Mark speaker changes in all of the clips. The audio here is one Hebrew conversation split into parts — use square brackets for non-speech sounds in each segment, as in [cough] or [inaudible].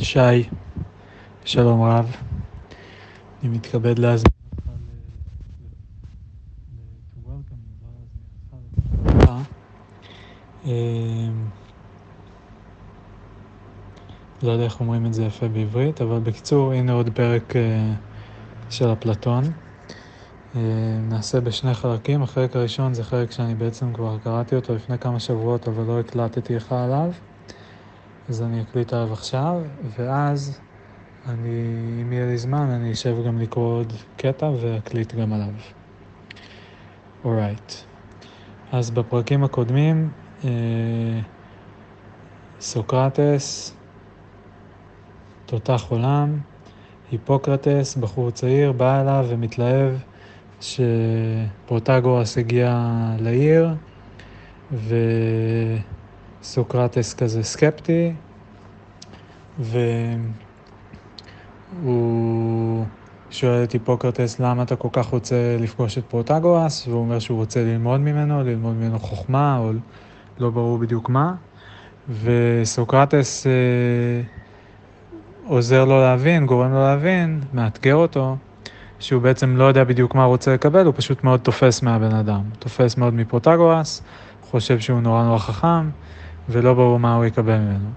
Speaker 1: שי, שלום רב. אני מתכבד להזמין אותך ל... אמ, לא יודע איך אומרים את זה יפה בעברית, אבל בקיצור, הנה עוד פרק אה, של אפלטון. אה, נעשה בשני חלקים. החלק הראשון זה חלק שאני בעצם כבר קראתי אותו לפני כמה שבועות, אבל לא הקלטתי לך עליו. אז אני אקליט עליו עכשיו, ואז אני, אם יהיה לי זמן, אני אשב גם לקרוא עוד קטע ואקליט גם עליו. Alright. Right. אז בפרקים הקודמים, אה, סוקרטס, תותח עולם, היפוקרטס, בחור צעיר, בא אליו ומתלהב שפרוטגורס הגיע לעיר, ו... סוקרטס כזה סקפטי, והוא שואל את היפוקרטס למה אתה כל כך רוצה לפגוש את פרוטגורס, והוא אומר שהוא רוצה ללמוד ממנו, ללמוד ממנו חוכמה, או לא ברור בדיוק מה, וסוקרטס אה, עוזר לו להבין, גורם לו להבין, מאתגר אותו, שהוא בעצם לא יודע בדיוק מה הוא רוצה לקבל, הוא פשוט מאוד תופס מהבן אדם. תופס מאוד מפרוטגורס, חושב שהוא נורא נורא חכם, ולא ברור מה הוא יקבל ממנו.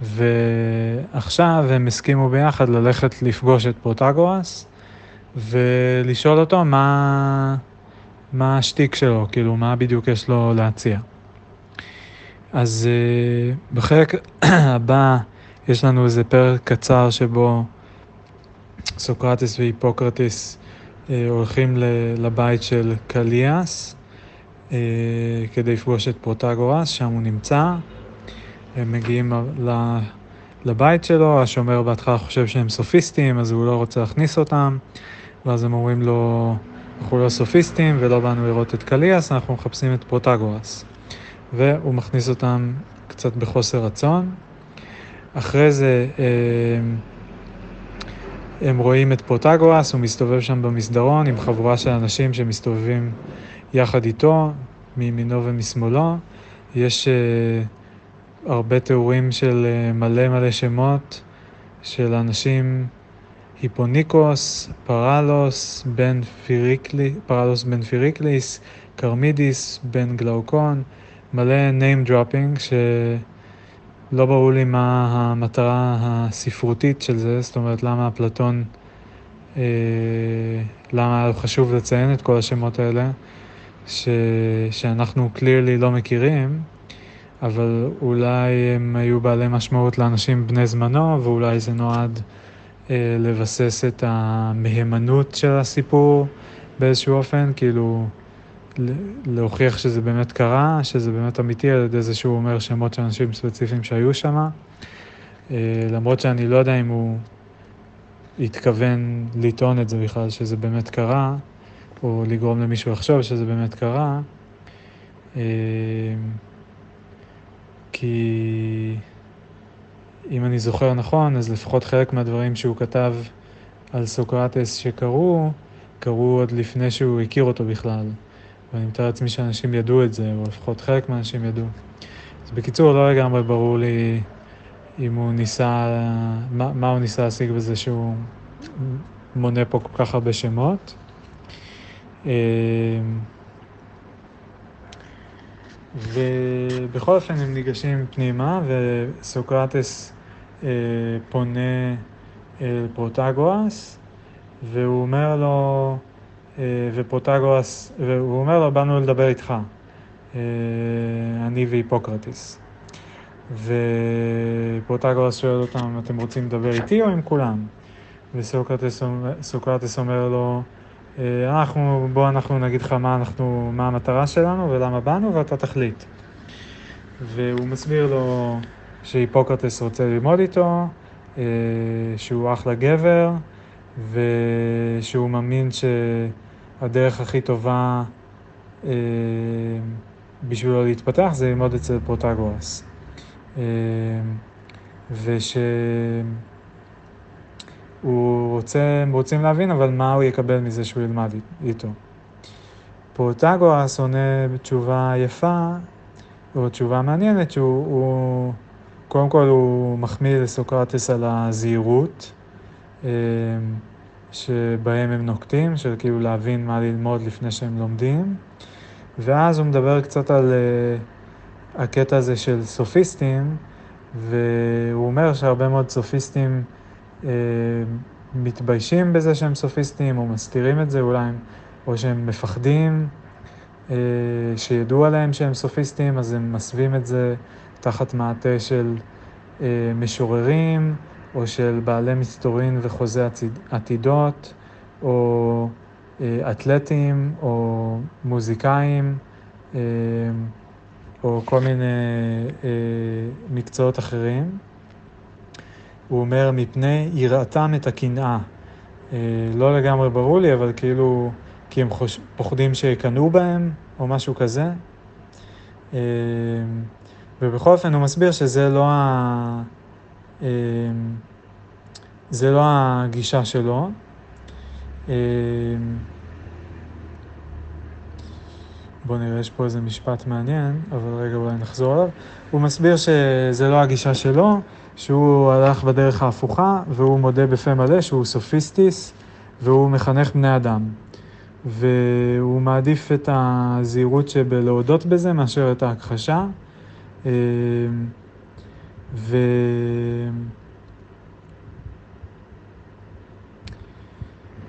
Speaker 1: ועכשיו הם הסכימו ביחד ללכת לפגוש את פרוטגורס ולשאול אותו מה, מה השטיק שלו, כאילו מה בדיוק יש לו להציע. אז אה, בחלק [clears throat] הבא יש לנו איזה פרק קצר שבו סוקרטס והיפוקרטיס אה, הולכים לבית של קליאס. אה, כדי לפגוש את פרוטגורס, שם הוא נמצא. הם מגיעים לבית שלו, השומר בהתחלה חושב שהם סופיסטים, אז הוא לא רוצה להכניס אותם, ואז הם אומרים לו, אנחנו לא סופיסטים ולא באנו לראות את קליאס, אנחנו מחפשים את פרוטגורס. והוא מכניס אותם קצת בחוסר רצון. אחרי זה אה, הם רואים את פרוטגורס, הוא מסתובב שם במסדרון עם חבורה של אנשים שמסתובבים יחד איתו, מימינו ומשמאלו. יש אה, הרבה תיאורים של אה, מלא מלא שמות של אנשים, היפוניקוס, פרלוס, בן פיריקלי, פרלוס בן פיריקליס, קרמידיס, בן גלאוקון, מלא name dropping שלא ברור לי מה המטרה הספרותית של זה, זאת אומרת למה אפלטון, אה, למה חשוב לציין את כל השמות האלה. ש... שאנחנו קלירלי לא מכירים, אבל אולי הם היו בעלי משמעות לאנשים בני זמנו, ואולי זה נועד אה, לבסס את המהימנות של הסיפור באיזשהו אופן, כאילו להוכיח שזה באמת קרה, שזה באמת אמיתי, על ידי זה שהוא אומר שמות של אנשים ספציפיים שהיו שם. אה, למרות שאני לא יודע אם הוא התכוון לטעון את זה בכלל, שזה באמת קרה. או לגרום למישהו לחשוב שזה באמת קרה, אה, כי אם אני זוכר נכון, אז לפחות חלק מהדברים שהוא כתב על סוקרטס שקרו, קרו עוד לפני שהוא הכיר אותו בכלל. ואני מתאר לעצמי שאנשים ידעו את זה, או לפחות חלק מהאנשים ידעו. אז בקיצור, לא לגמרי ברור לי אם הוא ניסה, מה, מה הוא ניסה להשיג בזה שהוא מונה פה כל כך הרבה שמות. אמ, ובכל אופן הם ניגשים פנימה וסוקרטס אה, פונה אל פרוטגורס והוא אומר לו, אה, ופרוטגורס, והוא אומר לו, באנו לדבר איתך, אה, אני והיפוקרטיס. ופרוטגורס שואל אותם, אתם רוצים לדבר איתי או עם כולם? וסוקרטס אומר לו, אנחנו, בוא אנחנו נגיד לך מה, אנחנו, מה המטרה שלנו ולמה באנו ואתה תחליט. והוא מסביר לו שהיפוקרטס רוצה ללמוד איתו, אה, שהוא אחלה גבר, ושהוא מאמין שהדרך הכי טובה אה, בשבילו להתפתח זה ללמוד אצל פרוטגורס. וש... הוא רוצה, רוצים להבין אבל מה הוא יקבל מזה שהוא ילמד איתו. פרוטגורס עונה בתשובה יפה, או תשובה מעניינת, שהוא קודם כל הוא מחמיא לסוקרטס על הזהירות אה, שבהם הם נוקטים, של כאילו להבין מה ללמוד לפני שהם לומדים, ואז הוא מדבר קצת על אה, הקטע הזה של סופיסטים, והוא אומר שהרבה מאוד סופיסטים אה, מתביישים בזה שהם סופיסטים, או מסתירים את זה אולי, או שהם מפחדים אה, שידעו עליהם שהם סופיסטים, אז הם מסווים את זה תחת מעטה של אה, משוררים, או של בעלי מסתורין וחוזה עתידות, או אה, אתלטים, או מוזיקאים, אה, או כל מיני אה, מקצועות אחרים. הוא אומר, מפני יראתם את הקנאה. לא לגמרי ברור לי, אבל כאילו, כי הם חוש... פוחדים שיקנאו בהם, או משהו כזה. ובכל אופן הוא מסביר שזה לא, ה... זה לא הגישה שלו. בואו נראה, יש פה איזה משפט מעניין, אבל רגע אולי נחזור עליו. הוא מסביר שזה לא הגישה שלו, שהוא הלך בדרך ההפוכה, והוא מודה בפה מלא שהוא סופיסטיס, והוא מחנך בני אדם. והוא מעדיף את הזהירות שבלהודות בזה מאשר את ההכחשה. ו...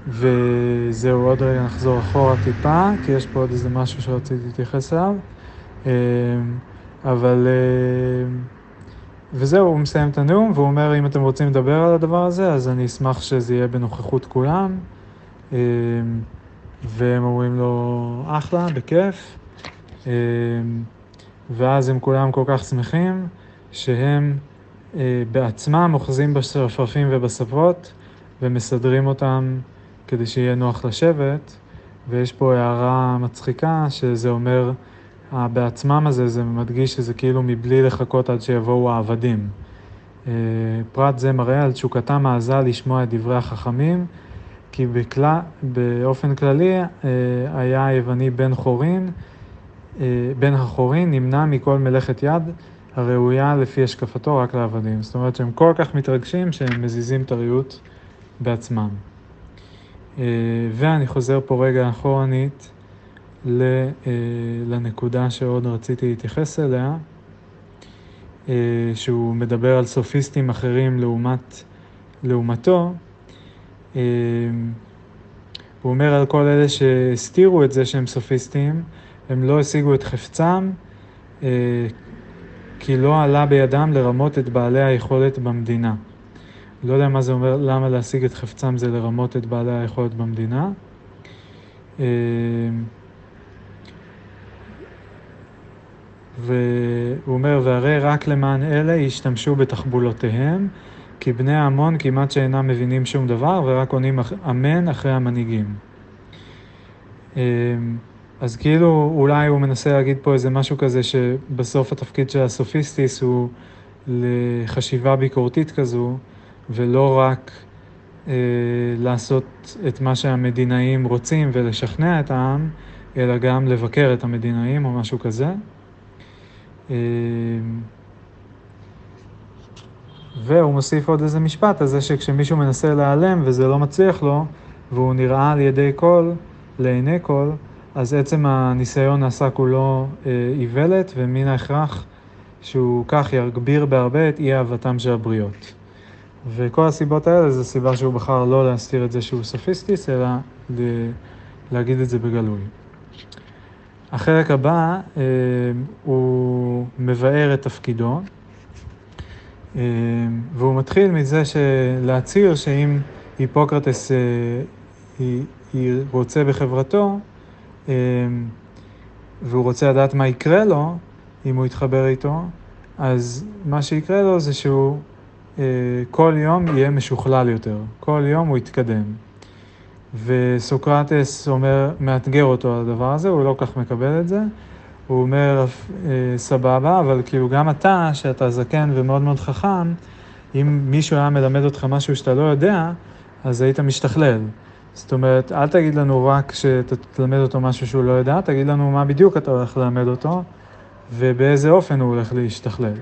Speaker 1: וזהו, עוד רגע נחזור אחורה טיפה, כי יש פה עוד איזה משהו שרציתי להתייחס אליו. אמ, אבל... אמ, וזהו, הוא מסיים את הנאום, והוא אומר, אם אתם רוצים לדבר על הדבר הזה, אז אני אשמח שזה יהיה בנוכחות כולם. אמ, והם אומרים לו, אחלה, בכיף. ואז הם כולם כל כך שמחים, שהם אה, בעצמם אוחזים בשרפרפים ובספות ומסדרים אותם כדי שיהיה נוח לשבת, ויש פה הערה מצחיקה שזה אומר, בעצמם הזה, זה מדגיש שזה כאילו מבלי לחכות עד שיבואו העבדים. אה, פרט זה מראה על תשוקתם העזה לשמוע את דברי החכמים, כי בכלל, באופן כללי אה, היה היווני בן חורין, אה, בן החורין נמנע מכל מלאכת יד הראויה לפי השקפתו רק לעבדים. זאת אומרת שהם כל כך מתרגשים שהם מזיזים את הריהוט בעצמם. אה, ואני חוזר פה רגע אחורנית אה, לנקודה שעוד רציתי להתייחס אליה, אה, שהוא מדבר על סופיסטים אחרים לעומת, לעומתו. הוא אומר על כל אלה שהסתירו את זה שהם סופיסטים, הם לא השיגו את חפצם, כי לא עלה בידם לרמות את בעלי היכולת במדינה. לא יודע מה זה אומר, למה להשיג את חפצם זה לרמות את בעלי היכולת במדינה. אה, והוא אומר, והרי רק למען אלה ישתמשו בתחבולותיהם, כי בני ההמון כמעט שאינם מבינים שום דבר, ורק עונים אמן אחרי המנהיגים. אה, אז כאילו, אולי הוא מנסה להגיד פה איזה משהו כזה, שבסוף התפקיד של הסופיסטיס הוא לחשיבה ביקורתית כזו, ולא רק אה, לעשות את מה שהמדינאים רוצים ולשכנע את העם, אלא גם לבקר את המדינאים או משהו כזה. אה, והוא מוסיף עוד איזה משפט, הזה שכשמישהו מנסה להיעלם וזה לא מצליח לו, והוא נראה על ידי כל, לעיני כל, אז עצם הניסיון נעשה כולו אה, איוולת, ומן ההכרח שהוא כך יגביר בהרבה את אי אהבתם של הבריות. וכל הסיבות האלה זה סיבה שהוא בחר לא להסתיר את זה שהוא סופיסטיס, אלא להגיד את זה בגלוי. החלק הבא אה, הוא מבאר את תפקידו, אה, והוא מתחיל מזה להצהיר שאם היפוקרטס אה, רוצה בחברתו, והוא רוצה לדעת מה יקרה לו אם הוא יתחבר איתו, אז מה שיקרה לו זה שהוא כל יום יהיה משוכלל יותר, כל יום הוא יתקדם. וסוקרטס אומר, מאתגר אותו על הדבר הזה, הוא לא כך מקבל את זה. הוא אומר, אה, סבבה, אבל כאילו גם אתה, שאתה זקן ומאוד מאוד חכם, אם מישהו היה מלמד אותך משהו שאתה לא יודע, אז היית משתכלל. זאת אומרת, אל תגיד לנו רק שתלמד אותו משהו שהוא לא יודע, תגיד לנו מה בדיוק אתה הולך ללמד אותו, ובאיזה אופן הוא הולך להשתכלל.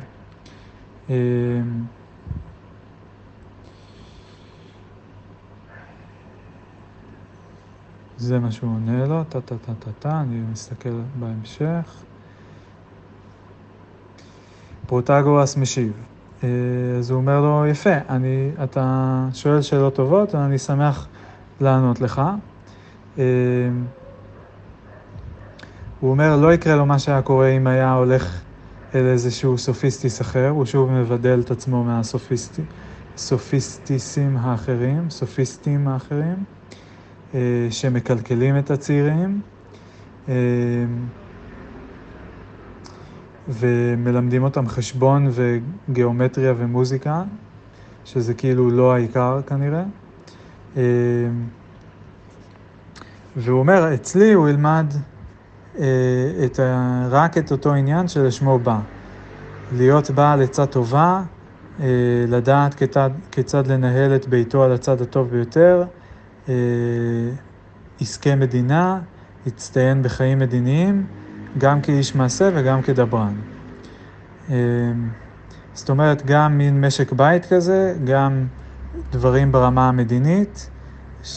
Speaker 1: זה מה שהוא עונה לו, טה טה טה טה טה, אני מסתכל בהמשך. פרוטגורס משיב. אה, אז הוא אומר לו, יפה, אני, אתה שואל שאלות טובות, אני שמח לענות לך. אה, הוא אומר, לא יקרה לו מה שהיה קורה אם היה הולך אל איזשהו סופיסט אחר, הוא שוב מבדל את עצמו מהסופיסטיסים האחרים, סופיסטים האחרים. אה, שמקלקלים את הצעירים אה, ומלמדים אותם חשבון וגיאומטריה ומוזיקה, שזה כאילו לא העיקר כנראה. אה, והוא אומר, אצלי הוא ילמד את ה... רק את אותו עניין שלשמו בא. להיות בעל עצה טובה, לדעת כיצד, כיצד לנהל את ביתו על הצד הטוב ביותר, עסקי מדינה, הצטיין בחיים מדיניים, גם כאיש מעשה וגם כדברן. אה, זאת אומרת, גם מין משק בית כזה, גם דברים ברמה המדינית,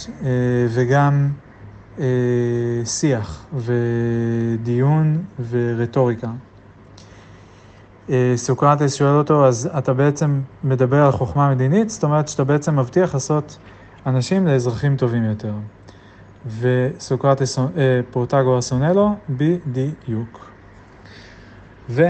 Speaker 1: אה, וגם שיח ודיון ורטוריקה. סוקרטס שואל אותו, אז אתה בעצם מדבר על חוכמה מדינית, זאת אומרת שאתה בעצם מבטיח לעשות אנשים לאזרחים טובים יותר. וסוקרטס, אה, פרוטגורס עונה לו, בדיוק. ו...